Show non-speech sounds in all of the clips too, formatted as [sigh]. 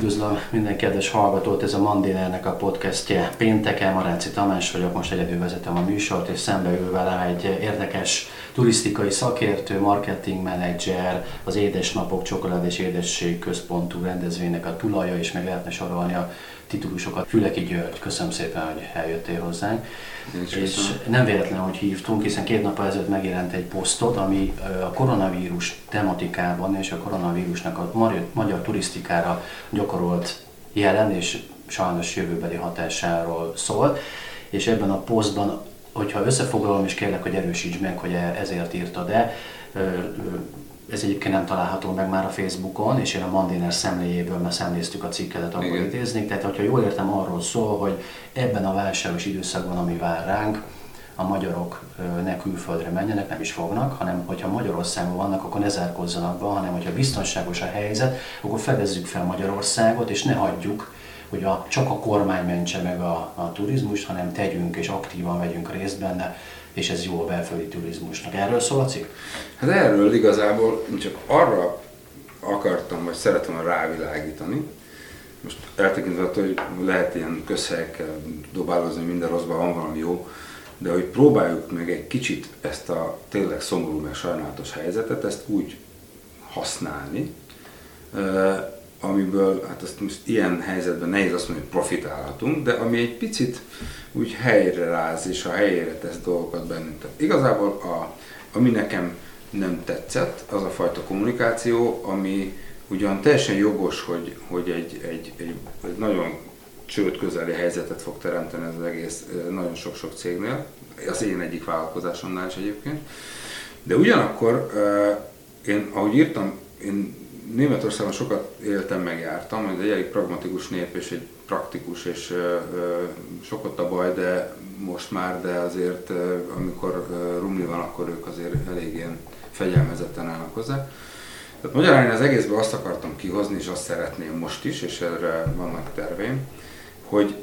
Üdvözlöm minden kedves hallgatót, ez a Mandinernek a podcastje. Pénteken Maráci Tamás vagyok, most egyedül vezetem a műsort, és szembe ül vele egy érdekes turisztikai szakértő, marketing menedzser, az Édesnapok Csokolád és Édesség Központú rendezvénynek a tulaja, és meg lehetne sorolni a titulusokat. Füleki György, köszönöm szépen, hogy eljöttél hozzánk. És nem véletlenül, hogy hívtunk, hiszen két nap ezelőtt megjelent egy posztot, ami a koronavírus tematikában és a koronavírusnak a magyar turisztikára gyakorolt jelen és sajnos jövőbeli hatásáról szól. És ebben a posztban, hogyha összefoglalom, és kérlek, hogy erősíts meg, hogy e- ezért írtad-e, ez egyébként nem található meg már a Facebookon, és én a Mandiner szemléjéből már szemléztük a cikkedet, akkor idéznék. Tehát, hogyha jól értem, arról szól, hogy ebben a válságos időszakban, ami vár ránk, a magyarok ne külföldre menjenek, nem is fognak, hanem hogyha Magyarországon vannak, akkor ne zárkozzanak be, hanem hogyha biztonságos a helyzet, akkor fedezzük fel Magyarországot, és ne hagyjuk, hogy a, csak a kormány mentse meg a, a turizmust, hanem tegyünk és aktívan vegyünk részt benne, és ez jó a belföldi turizmusnak. Erről szól a cikk? Hát erről igazából csak arra akartam, vagy szeretem rávilágítani, most eltekintve attól, hogy lehet ilyen közhelyekkel dobálozni, minden rosszban van valami jó, de hogy próbáljuk meg egy kicsit ezt a tényleg szomorú, meg sajnálatos helyzetet, ezt úgy használni, amiből, hát azt most ilyen helyzetben nehéz azt mondani, hogy profitálhatunk, de ami egy picit úgy helyre ráz és a helyére tesz dolgokat bennünk. Tehát igazából a, ami nekem nem tetszett, az a fajta kommunikáció, ami ugyan teljesen jogos, hogy, hogy egy, egy, egy, egy nagyon csőd közeli helyzetet fog teremteni ez az egész nagyon sok-sok cégnél, az én egyik vállalkozásomnál is egyébként. De ugyanakkor én, ahogy írtam, én Németországban sokat éltem, megjártam, ez egy elég pragmatikus nép és egy praktikus, és sokat a baj, de most már, de azért amikor rumli van, akkor ők azért elég ilyen fegyelmezetten állnak hozzá. Tehát magyarán én az egészből azt akartam kihozni, és azt szeretném most is, és erre vannak terveim, hogy,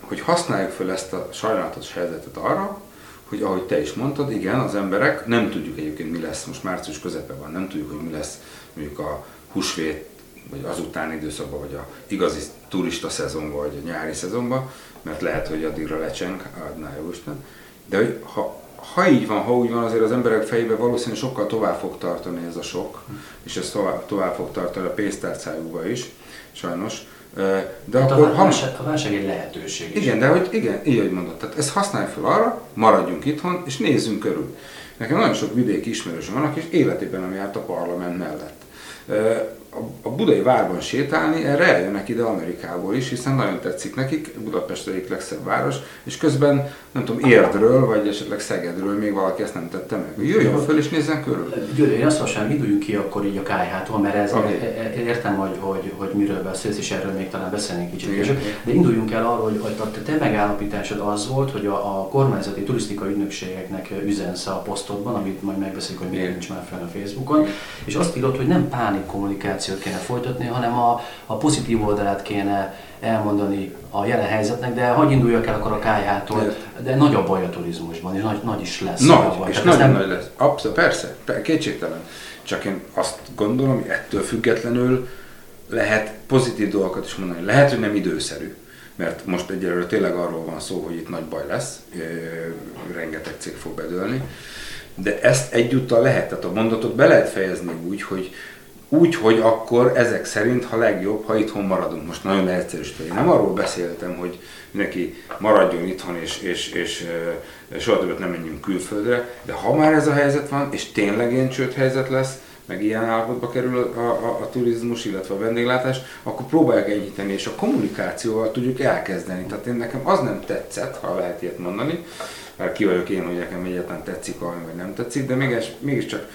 hogy használjuk fel ezt a sajnálatos helyzetet arra, hogy ahogy te is mondtad, igen, az emberek, nem tudjuk egyébként mi lesz, most március közepe van, nem tudjuk, hogy mi lesz mondjuk a húsvét, vagy azután időszakban, vagy a igazi turista szezonban, vagy a nyári szezonban, mert lehet, hogy addigra lecseng, adná jó Isten. De hogy ha, ha így van, ha úgy van, azért az emberek fejében valószínűleg sokkal tovább fog tartani ez a sok, és ez tovább, tovább fog tartani a pénztárcájukba is, sajnos. De hát akkor, a, válság, a válság egy lehetőség is. Igen, de hogy igen, így, hogy mondod. Tehát ezt használj fel arra, maradjunk itthon, és nézzünk körül. Nekem nagyon sok vidéki ismerősöm vannak, és életében nem járt a parlament mellett 呃。A budai várban sétálni, erre eljönnek ide Amerikából is, hiszen nagyon tetszik nekik, Budapest egyik legszebb város, és közben nem tudom, Érdről, vagy esetleg Szegedről még valaki ezt nem tette meg. Jöjjön föl és nézzen körül. Győr, én azt mondom, induljunk ki akkor így a kájhától, mert ez, okay. E- e- értem, hogy, hogy, hogy miről beszélsz, és erről még talán beszélnénk kicsit később, de induljunk el arról, hogy a te megállapításod az volt, hogy a, a kormányzati turisztikai ügynökségeknek üzensz a posztodban, amit majd megbeszéljük, hogy miért nincs már fenn a Facebookon, és azt írod, hogy nem pánik kommunikációt kéne folytatni, hanem a, a pozitív oldalát kéne elmondani a jelen helyzetnek, de hogy induljak el akkor a kájhától, de nagy a baj a turizmusban, és nagy, nagy is lesz. Nagy, baj. és nagyon nem... nagy lesz. Abszolút, persze, kétségtelen. Csak én azt gondolom, hogy ettől függetlenül lehet pozitív dolgokat is mondani. Lehet, hogy nem időszerű, mert most egyelőre tényleg arról van szó, hogy itt nagy baj lesz, rengeteg cég fog bedőlni, de ezt egyúttal lehet, tehát a mondatot be lehet fejezni úgy, hogy úgy, hogy akkor ezek szerint, ha legjobb, ha itthon maradunk. Most nagyon leegyszerűsítve. Én nem arról beszéltem, hogy neki maradjon itthon, és, és, és, soha többet nem menjünk külföldre, de ha már ez a helyzet van, és tényleg ilyen csőd helyzet lesz, meg ilyen állapotba kerül a, a, a turizmus, illetve a vendéglátás, akkor próbáljuk enyhíteni, és a kommunikációval tudjuk elkezdeni. Tehát én nekem az nem tetszett, ha lehet ilyet mondani, ki vagyok én, hogy nekem egyáltalán tetszik valami, vagy nem tetszik, de mégis, mégiscsak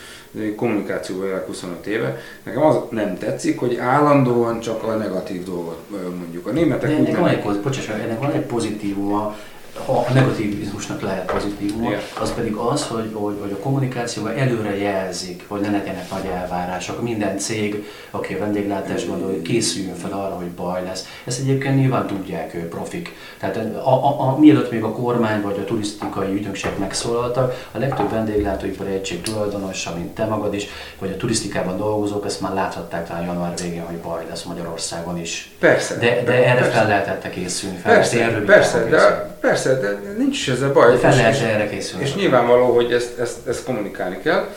kommunikációval élek 25 éve. Nekem az nem tetszik, hogy állandóan csak a negatív dolgot mondjuk. A németek de ennek, van egy, bocsáss, ennek van egy pozitívuma, ha a negativizmusnak lehet pozitívuma, az pedig az, hogy, hogy, hogy a kommunikációban előre jelzik, hogy ne legyenek nagy elvárások. Minden cég, aki a vendéglátás gondol, készüljön fel arra, hogy baj lesz. Ezt egyébként nyilván tudják ő profik. Tehát a, a, a, mielőtt még a kormány vagy a turisztikai ügynökség megszólaltak, a legtöbb vendéglátóipari egység tulajdonosa, mint te magad is, vagy a turisztikában dolgozók, ezt már láthatták talán január végén, hogy baj lesz Magyarországon is. Persze. De, de persze, erre persze. fel lehetett készülni. Fel, Persze, persze, de, persze, de nincs is ezzel baj. Fel lehet erre készülni. És nyilvánvaló, hogy ezt, ezt, ezt kommunikálni kell,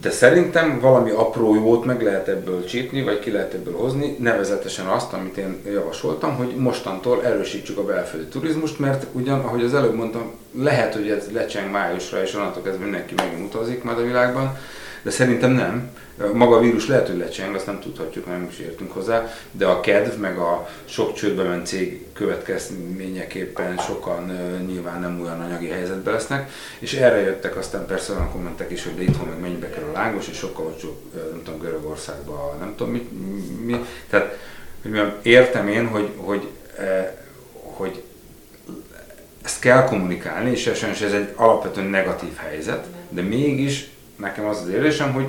de szerintem valami apró jót meg lehet ebből csípni, vagy ki lehet ebből hozni, nevezetesen azt, amit én javasoltam, hogy mostantól erősítsük a belföldi turizmust, mert ugyan, ahogy az előbb mondtam, lehet, hogy ez lecseng májusra, és onnantól kezdve mindenki megint utazik majd a világban, de szerintem nem. Maga a vírus lehet, hogy lecseng, azt nem tudhatjuk, nem is értünk hozzá, de a kedv, meg a sok csődbe ment cég következményeképpen sokan nyilván nem olyan anyagi helyzetben lesznek, és erre jöttek aztán persze olyan kommentek is, hogy de itthon meg mennyibe kerül a lángos, és sokkal olcsóbb, nem tudom, Görögországban, nem tudom mi, mi. Tehát, hogy mondjam, értem én, hogy, hogy, hogy ezt kell kommunikálni, és sajnos ez egy alapvetően negatív helyzet, de mégis nekem az az érzésem, hogy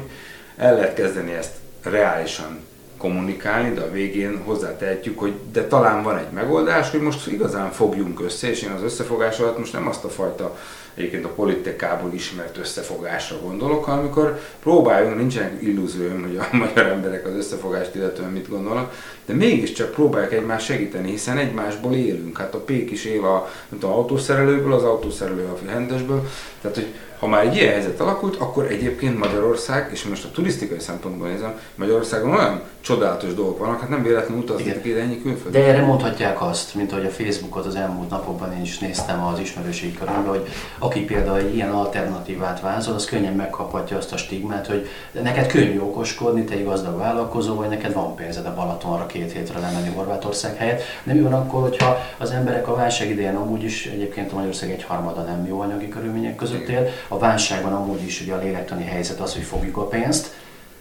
el lehet kezdeni ezt reálisan kommunikálni, de a végén hozzátehetjük, hogy de talán van egy megoldás, hogy most igazán fogjunk össze, és én az összefogás alatt most nem azt a fajta egyébként a politikából ismert összefogásra gondolok, hanem amikor próbáljunk, nincsenek illúzióim, hogy a [laughs] magyar emberek az összefogást illetően mit gondolnak, de mégiscsak próbálják egymást segíteni, hiszen egymásból élünk. Hát a Pék is él a, nem tudom, autószerelőből, az autószerelő a hendesből. Tehát, hogy ha már egy ilyen helyzet alakult, akkor egyébként Magyarország, és most a turisztikai szempontból nézem, Magyarországon olyan csodálatos dolgok vannak, hát nem véletlenül utaznak ide ennyi külföldön. De erre mondhatják azt, mint ahogy a Facebookot az elmúlt napokban én is néztem az ismerőségi körömben, hogy aki például egy ilyen alternatívát vázol, az könnyen megkaphatja azt a stigmát, hogy neked könnyű okoskodni, te egy gazdag vállalkozó vagy, neked van pénzed a Balatonra két hétre lemenni Horvátország helyett. De mi van akkor, hogyha az emberek a válság idején amúgy is egyébként a Magyarország egy harmada nem jó anyagi körülmények között él, a válságban amúgy is ugye a lélektani helyzet az, hogy fogjuk a pénzt,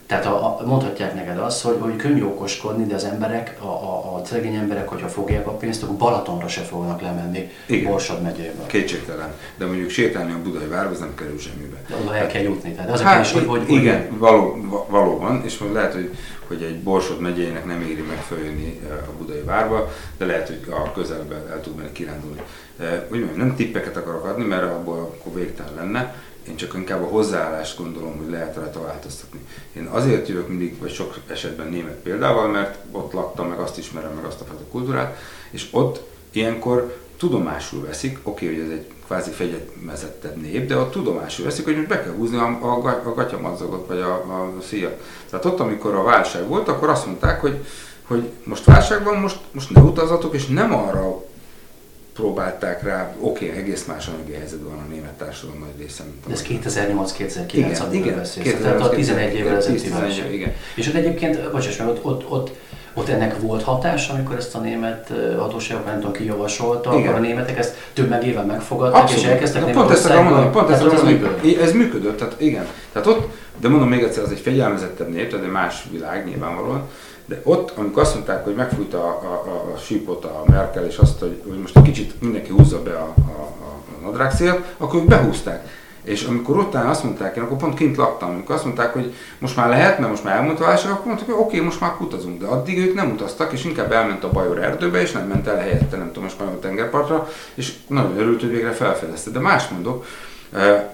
tehát a, a, mondhatják neked azt, hogy, hogy könnyű okoskodni, de az emberek, a, a, a szegény emberek, hogyha fogják a pénzt, akkor Balatonra se fognak lemenni Igen. Borsod megyéből. Kétségtelen. De mondjuk sétálni a budai várba, az nem kerül semmibe. De oda el kell jutni. Tehát az Hát, kérdés, hogy, hogy, hogy igen, való, va- valóban, és most lehet, hogy, hogy egy Borsod megyének nem éri meg följönni eh, a Budai várba, de lehet, hogy a közelben el tud menni kirándulni. Eh, Úgy mondjam, nem tippeket akarok adni, mert abból akkor végtelen lenne, én csak inkább a hozzáállást gondolom, hogy lehet rajta változtatni. Én azért jövök mindig, vagy sok esetben német példával, mert ott laktam, meg azt ismerem, meg azt a fajta kultúrát, és ott ilyenkor tudomásul veszik, oké, hogy ez egy kvázi fegyelmezettebb nép, de ott tudomásul veszik, hogy most be kell húzni a, a, a gatyamadzagot, vagy a, a szíjat. Tehát ott, amikor a válság volt, akkor azt mondták, hogy, hogy most válság van, most, most ne utazatok, és nem arra próbálták rá, oké, egész más anyagi helyzetben van a német társadalom nagy része, mint a ez magyar. 2008-2009 Igen, amiről igen. beszélsz. Tehát a 11 évvel ezelőtti 10-11 válság. igen. És ott egyébként, bocsáss meg, ott, ott, ott, ott ennek volt hatás, amikor ezt a német hatóságok, nem tudom ki javasolta, Igen. akkor a németek ezt több meg éve megfogadták, és Abszolút. elkezdtek Na, pont ezt akarom mondani, pont ezt ez működött. Ez működött, tehát igen. Tehát ott, de mondom még egyszer, az egy fegyelmezettebb nép, tehát egy más világ nyilvánvalóan, de ott, amikor azt mondták, hogy megfújta a, a, a, a sípot a Merkel, és azt, hogy, hogy most egy kicsit mindenki húzza be a, a, a, a nadrágszélt, akkor ők behúzták. És amikor utána azt mondták, én akkor pont kint laktam, amikor azt mondták, hogy most már lehet, mert most már elmúlt a válság, akkor mondták, hogy oké, most már utazunk. De addig ők nem utaztak, és inkább elment a Bajor erdőbe, és nem ment el helyette, nem tudom, a tengerpartra, és nagyon örült, hogy végre felfedezte. De más mondok,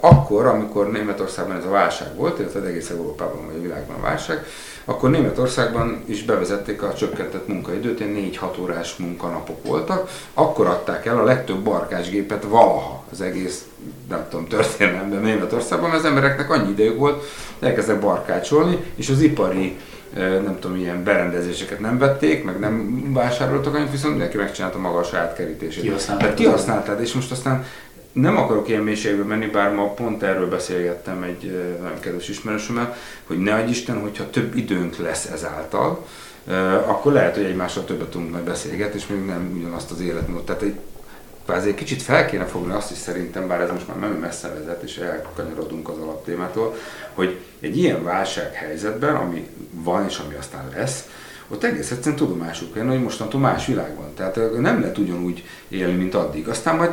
akkor, amikor Németországban ez a válság volt, illetve egész Európában vagy a világban a válság, akkor Németországban is bevezették a csökkentett munkaidőt, ilyen 4-6 órás munkanapok voltak, akkor adták el a legtöbb barkásgépet valaha az egész, nem tudom, történelemben Németországban, mert az embereknek annyi idejük volt, elkezdtek barkácsolni, és az ipari nem tudom, ilyen berendezéseket nem vették, meg nem vásároltak annyit, viszont mindenki megcsinálta maga a saját kerítését. Kihasználták. Tehát kihasználtad, és most aztán nem akarok ilyen mélységbe menni, bár ma pont erről beszélgettem egy nagyon kedves ismerősömmel, hogy ne adj Isten, hogyha több időnk lesz ezáltal, akkor lehet, hogy egymással többet tudunk majd beszélgetni, és még nem ugyanazt az életmódot. Tehát egy, egy kicsit fel kéne fogni azt is szerintem, bár ez most már nagyon messze vezet, és elkanyarodunk az alaptémától, hogy egy ilyen válsághelyzetben, ami van és ami aztán lesz, ott egész egyszerűen tudomásuk kell, hogy mostantól más világ van. Tehát nem lehet ugyanúgy élni, mint addig. Aztán majd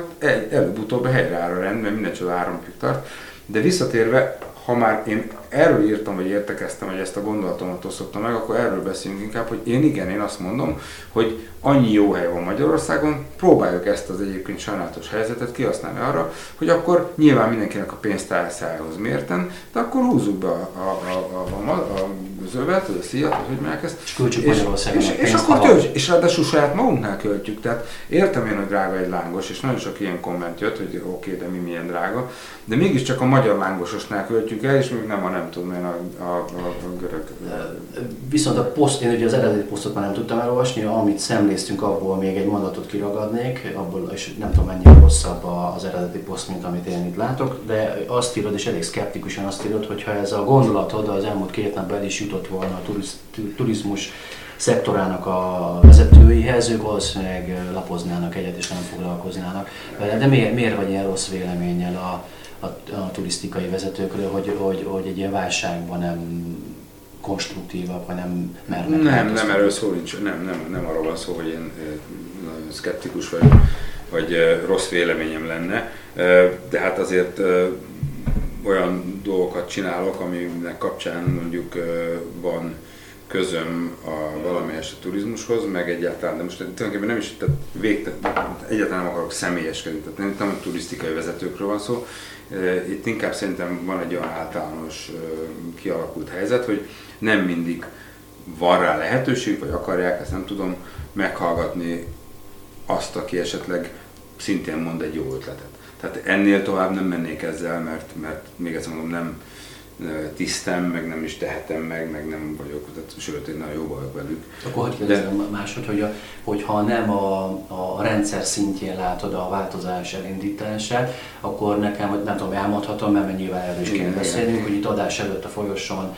előbb-utóbb helyreáll a rend, mert minden csoda három tart. De visszatérve, ha már én erről írtam, vagy értekeztem, vagy ezt a gondolatomat osztottam meg, akkor erről beszélünk inkább, hogy én igen, én azt mondom, hogy annyi jó hely van Magyarországon, próbáljuk ezt az egyébként sajnálatos helyzetet kihasználni arra, hogy akkor nyilván mindenkinek a pénztárszájához mérten, de akkor húzzuk be a, a, a, a, a, a zövet, vagy a szíjat, vagy hogy mondják ezt. És költsük és, és, és, akkor töltsük, és ráadásul saját magunknál költjük. Tehát értem én, hogy drága egy lángos, és nagyon sok ilyen komment jött, hogy oké, okay, de mi milyen drága, de mégiscsak a magyar lángososnál költjük el, és még nem a nem tudom én a, a, a, a görög. Viszont a poszt, én ugye az eredeti posztot már nem tudtam elolvasni, amit szemléztünk, abból még egy mondatot kiragadnék, abból, és nem tudom mennyire rosszabb az eredeti poszt, mint amit én itt látok, de azt írod, és elég szkeptikusan azt írod, hogy ha ez a gondolatod az elmúlt két napban el is jutott volna a turiz, turizmus szektorának a vezetőihez, ők valószínűleg lapoznának egyet és nem foglalkoznának vele. De miért, miért vagy ilyen rossz véleménnyel a, a, a turisztikai vezetőkről, hogy, hogy, hogy egy ilyen válságban nem konstruktívak, vagy nem mernek? Nem, nem erről szó nincs, nem, nem, nem arról van szó, hogy én nagyon szkeptikus vagy, vagy rossz véleményem lenne, de hát azért olyan dolgokat csinálok, aminek kapcsán mondjuk van közöm a valamelyes a turizmushoz, meg egyáltalán, de most tulajdonképpen nem is, tehát végtelen, egyáltalán nem akarok személyeskedni, tehát nem, nem turisztikai vezetőkről van szó, itt inkább szerintem van egy olyan általános kialakult helyzet, hogy nem mindig van rá lehetőség, vagy akarják, ezt nem tudom, meghallgatni azt, aki esetleg szintén mond egy jó ötletet. Tehát ennél tovább nem mennék ezzel, mert, mert még egyszer mondom, nem, tisztem, meg nem is tehetem meg, meg nem vagyok, tehát, sőt, én nagyon jó vagyok velük. Akkor hogy kérdezem De... máshogy, hogy a, hogyha nem a, a rendszer szintjén látod a változás elindítását, akkor nekem, nem tudom, elmondhatom, mert nyilván erről is kéne beszélnünk, hogy itt adás előtt a folyosón,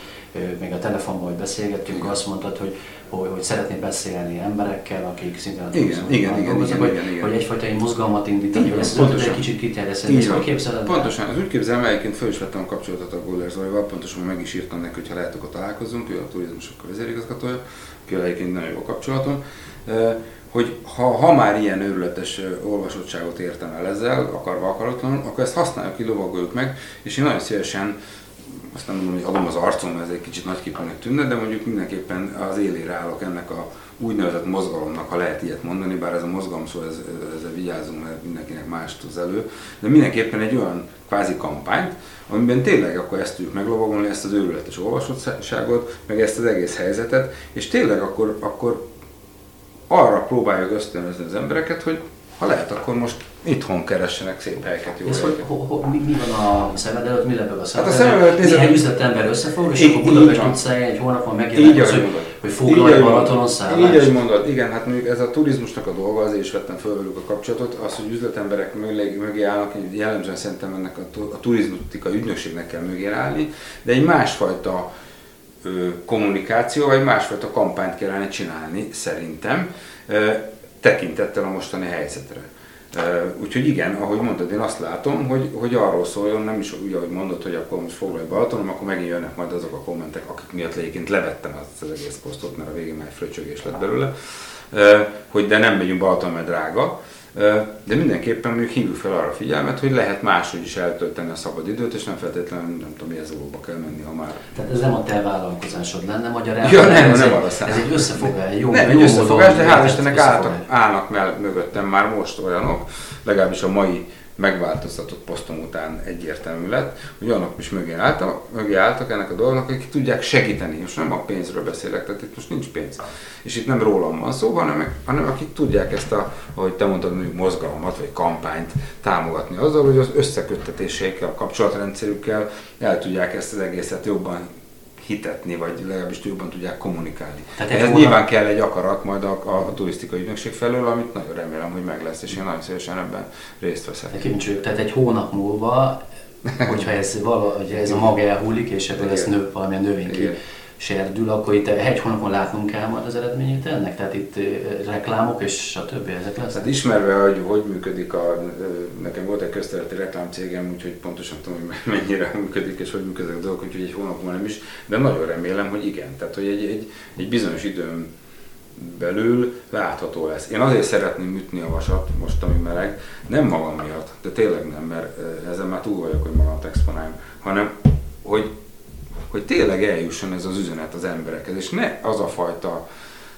még a telefonban, hogy beszélgettünk, igen. azt mondtad, hogy, hogy, hogy szeretnél beszélni emberekkel, akik szintén a igen, igen, igen, igen, igen, igen, igen. hogy egyfajta egy mozgalmat indítani, hogy ezt pontosan. egy kicsit kiterjeszteni. Ezt hogy képzeled? Pontosan, az úgy képzelem, egyébként föl is vettem a kapcsolatot a Guller Zolival, pontosan meg is írtam neki, hogy ha lehet, akkor találkozunk, ő a turizmusokkal vezérigazgatója, aki egyébként nagyon jó kapcsolatom hogy ha, ha már ilyen őrületes olvasottságot értem el ezzel, akarva akaratlanul, akkor ezt használjuk ki, lovagoljuk meg, és én nagyon szívesen azt nem mondom, hogy adom az arcom, ez egy kicsit nagyképűnek tűnne, de mondjuk mindenképpen az élére állok ennek a úgynevezett mozgalomnak, ha lehet ilyet mondani, bár ez a mozgalom szó, ez, ezzel vigyázunk, mert mindenkinek más tud elő, de mindenképpen egy olyan kvázi kampányt, amiben tényleg akkor ezt tudjuk meglovagolni, ezt az őrületes olvasottságot, meg ezt az egész helyzetet, és tényleg akkor, akkor arra próbáljuk ösztönözni az embereket, hogy ha lehet, akkor most itthon keressenek szép helyeket, jó Ez hogy, ho, ho, mi, mi, van a szemed előtt, mi lebeg a szemed hát a szemed előtt? Nézem, Néhány üzletember összefog, és így, akkor Budapest utcáján egy hónapon megjelenik az, hogy, hogy foglalj Balatonon szállást. Így, ahogy mondod, igen, hát mondjuk ez a turizmusnak a dolga, azért is vettem föl velük a kapcsolatot, az, hogy üzletemberek mögé, mögé állnak, jellemzően szerintem ennek a, a turizmustika ügynökségnek kell mögé állni, de egy másfajta ö, kommunikáció, vagy másfajta kampányt kellene csinálni, szerintem, tekintettel a mostani helyzetre. Úgyhogy igen, ahogy mondtad, én azt látom, hogy, hogy arról szóljon, nem is úgy, ahogy mondod, hogy akkor most foglalj Balatonom, akkor megint jönnek majd azok a kommentek, akik miatt egyébként levettem azt az egész posztot, mert a végén már fröcsögés lett belőle, hogy de nem megyünk Balaton, mert drága. De mindenképpen mondjuk hívjuk fel arra a figyelmet, hogy lehet máshogy is eltölteni a szabad időt, és nem feltétlenül nem tudom, mi ez kell menni, ha már. Tehát ez nem a te vállalkozásod lenne, magyarán. Ja, nem, ez, nem, arra Ez egy összefogás, jó, nem, egy összefogás, de hál' Istennek állnak, állnak mögöttem már most olyanok, legalábbis a mai megváltoztatott posztom után egyértelmű lett, hogy annak is mögé álltak, mögé álltak ennek a dolognak, akik tudják segíteni. Most nem a pénzről beszélek, tehát itt most nincs pénz. És itt nem rólam van szó, hanem, hanem akik tudják ezt a, ahogy te mondtad, mondjuk mozgalmat vagy kampányt támogatni azzal, hogy az összeköttetéseikkel, a kapcsolatrendszerükkel el tudják ezt az egészet jobban hitetni, vagy legalábbis jobban tudják kommunikálni. Tehát Ez nyilván kell egy akarat majd a, a, a turisztikai ügynökség felől, amit nagyon remélem, hogy meg lesz, és én nagyon szívesen ebben részt veszek. Tehát egy hónap múlva, [laughs] hogyha ez, valahogy ez a mag elhullik, és ebből lesz nő, valamilyen növény ki serdül, akkor itt egy hónapon látnunk kell majd az eredményét ennek? Tehát itt reklámok és a többi ezek lesz? Hát ismerve, hogy hogy működik a, nekem volt egy közterületi reklámcégem, úgyhogy pontosan tudom, hogy mennyire működik és hogy működik a dolgok, úgyhogy egy hónapon nem is, de nagyon remélem, hogy igen. Tehát, hogy egy, egy, egy bizonyos időn belül látható lesz. Én azért szeretném ütni a vasat, most ami meleg, nem magam miatt, de tényleg nem, mert ezen már túl vagyok, hogy magamat exponáljam, hanem hogy, hogy tényleg eljusson ez az üzenet az emberekhez, és ne az a fajta,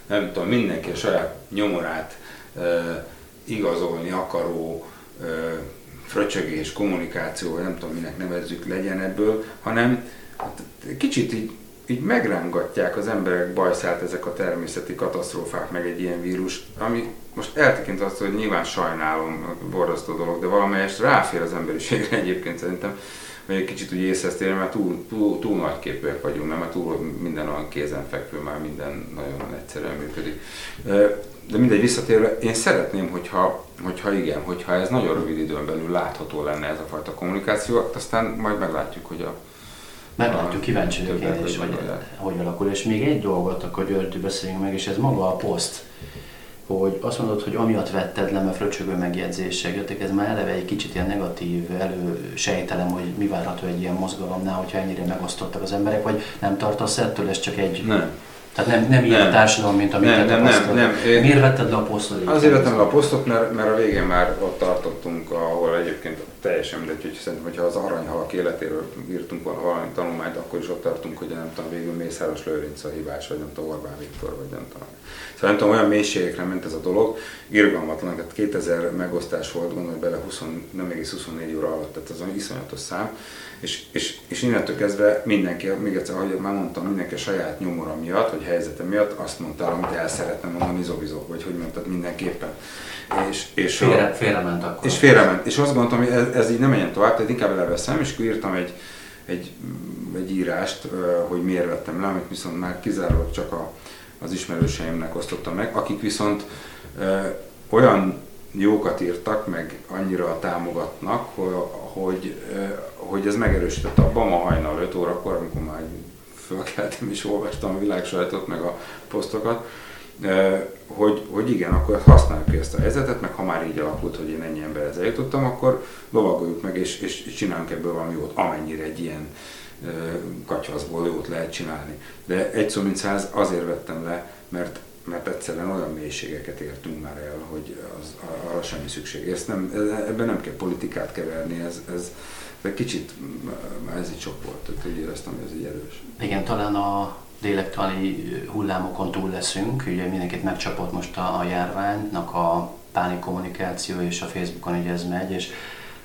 nem tudom, mindenki a saját nyomorát e, igazolni akaró e, fröcsögés, kommunikáció, nem tudom minek nevezzük legyen ebből, hanem hát, kicsit így így megrángatják az emberek bajszát ezek a természeti katasztrófák, meg egy ilyen vírus, ami most eltekint azt, hogy nyilván sajnálom, borzasztó dolog, de valamelyest ráfér az emberiségre egyébként szerintem, hogy egy kicsit úgy észre mert túl, túl, túl nagy képűek vagyunk, nem? mert túl minden olyan kézenfekvő, már minden nagyon egyszerűen működik. De mindegy, visszatérve, én szeretném, hogyha, hogyha igen, hogyha ez nagyon rövid időn belül látható lenne ez a fajta kommunikáció, aztán majd meglátjuk, hogy a Meglátjuk, kíváncsi vagyok én is, hogy hogy alakul. És még egy dolgot akkor György beszéljünk meg, és ez maga a poszt hogy azt mondod, hogy amiatt vetted le, mert fröcsögő megjegyzések jöttek, ez már eleve egy kicsit ilyen negatív elősejtelem, hogy mi várható egy ilyen mozgalomnál, hogyha ennyire megosztottak az emberek, vagy nem tartasz ettől, ez csak egy nem. Tehát nem, nem ilyen nem. társadalom, mint amit nem, nem, nem, nem. Miért vetted le a posztot? Azért vettem le a posztot, mert, mert a végén már ott tartottunk, ahol egyébként teljesen mindegy, hogy szerintem, hogyha az aranyhalak életéről írtunk volna valami tanulmányt, akkor is ott tartunk, hogy nem tudom, végül Mészáros Lőrinc a hibás, vagy nem tudom, Orbán Viktor, vagy nem tudom. Szóval nem tudom, olyan mélységekre ment ez a dolog, irgalmatlan, tehát 2000 megosztás volt, gondolj bele 20, nem egész 24 óra alatt, tehát az iszonyatos szám, és, és, és innentől kezdve mindenki, még egyszer, ahogy már mondtam, mindenki a saját nyomora miatt, vagy helyzete miatt azt mondta, amit el szeretne mondani izobizó, vagy hogy mondtad mindenképpen. És, és Félre, félrement akkor. És félrement. És azt gondoltam, hogy ez, ez így nem menjen tovább, tehát inkább elveszem, és akkor írtam egy, egy, egy írást, hogy miért vettem le, amit viszont már kizárólag csak a, az ismerőseimnek osztottam meg, akik viszont olyan jókat írtak, meg annyira támogatnak, hogy, hogy, hogy ez megerősített abban ma hajnal 5 órakor, amikor már fölkeltem és olvastam a világ meg a posztokat, hogy, hogy igen, akkor használjuk ki ezt a helyzetet, meg ha már így alakult, hogy én ennyi emberhez eljutottam, akkor lovagoljuk meg, és, és csináljunk ebből valami jót, amennyire egy ilyen katyvaszból jót lehet csinálni. De egy szó mint száz azért vettem le, mert mert egyszerűen olyan mélységeket értünk már el, hogy az, arra semmi szükség. Ezt nem, ebben nem kell politikát keverni, ez, ez, egy kicsit, ez így sok volt, tehát úgy éreztem, hogy ez így erős. Igen, talán a délektani hullámokon túl leszünk, ugye mindenkit megcsapott most a, a járványnak a pánik kommunikáció, és a Facebookon így ez megy, és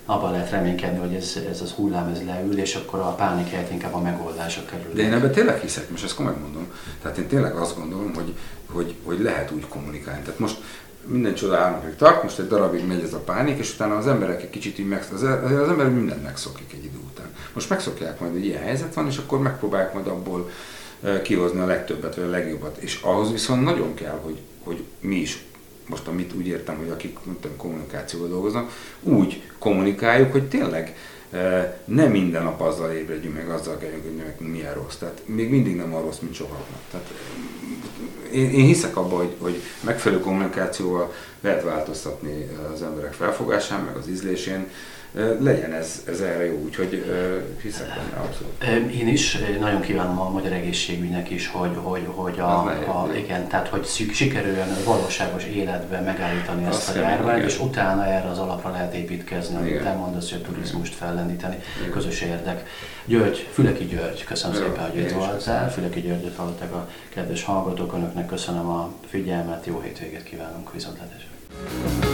abban lehet reménykedni, hogy ez, ez az hullám ez leül, és akkor a pánik helyett inkább a megoldások kerül. De én ebben tényleg hiszek, most ezt komolyan mondom. Tehát én tényleg azt gondolom, hogy, hogy, hogy lehet úgy kommunikálni. Tehát most minden csoda államig tart, most egy darabig megy ez a pánik, és utána az emberek egy kicsit így meg, az, az emberek mindent megszokik egy idő után. Most megszokják majd, hogy ilyen helyzet van, és akkor megpróbálják majd abból kihozni a legtöbbet, vagy a legjobbat. És ahhoz viszont nagyon kell, hogy, hogy mi is most amit úgy értem, hogy akik mondtam, kommunikációval dolgoznak, úgy kommunikáljuk, hogy tényleg nem minden nap azzal ébredjünk meg, azzal kellünk, hogy nekünk milyen rossz. Tehát még mindig nem a rossz, mint sokaknak. Tehát én, én hiszek abban, hogy, hogy megfelelő kommunikációval lehet változtatni az emberek felfogásán, meg az ízlésén, legyen ez, ez erre jó, úgyhogy hiszek benne abszolút. Én is nagyon kívánom a magyar egészségügynek is, hogy, hogy, hogy a, a, igen, tehát hogy szük, sikerüljön valóságos életben megállítani Azt ezt a járványt, és utána erre az alapra lehet építkezni, amit te mondasz, hogy a turizmust fellendíteni, igen. közös érdek. György, Füleki György, köszönöm Jó, szépen, hogy itt voltál. Füleki Györgyöt hallották a kedves hallgatók, önöknek köszönöm a figyelmet, jó hétvégét kívánunk, viszontlátásra.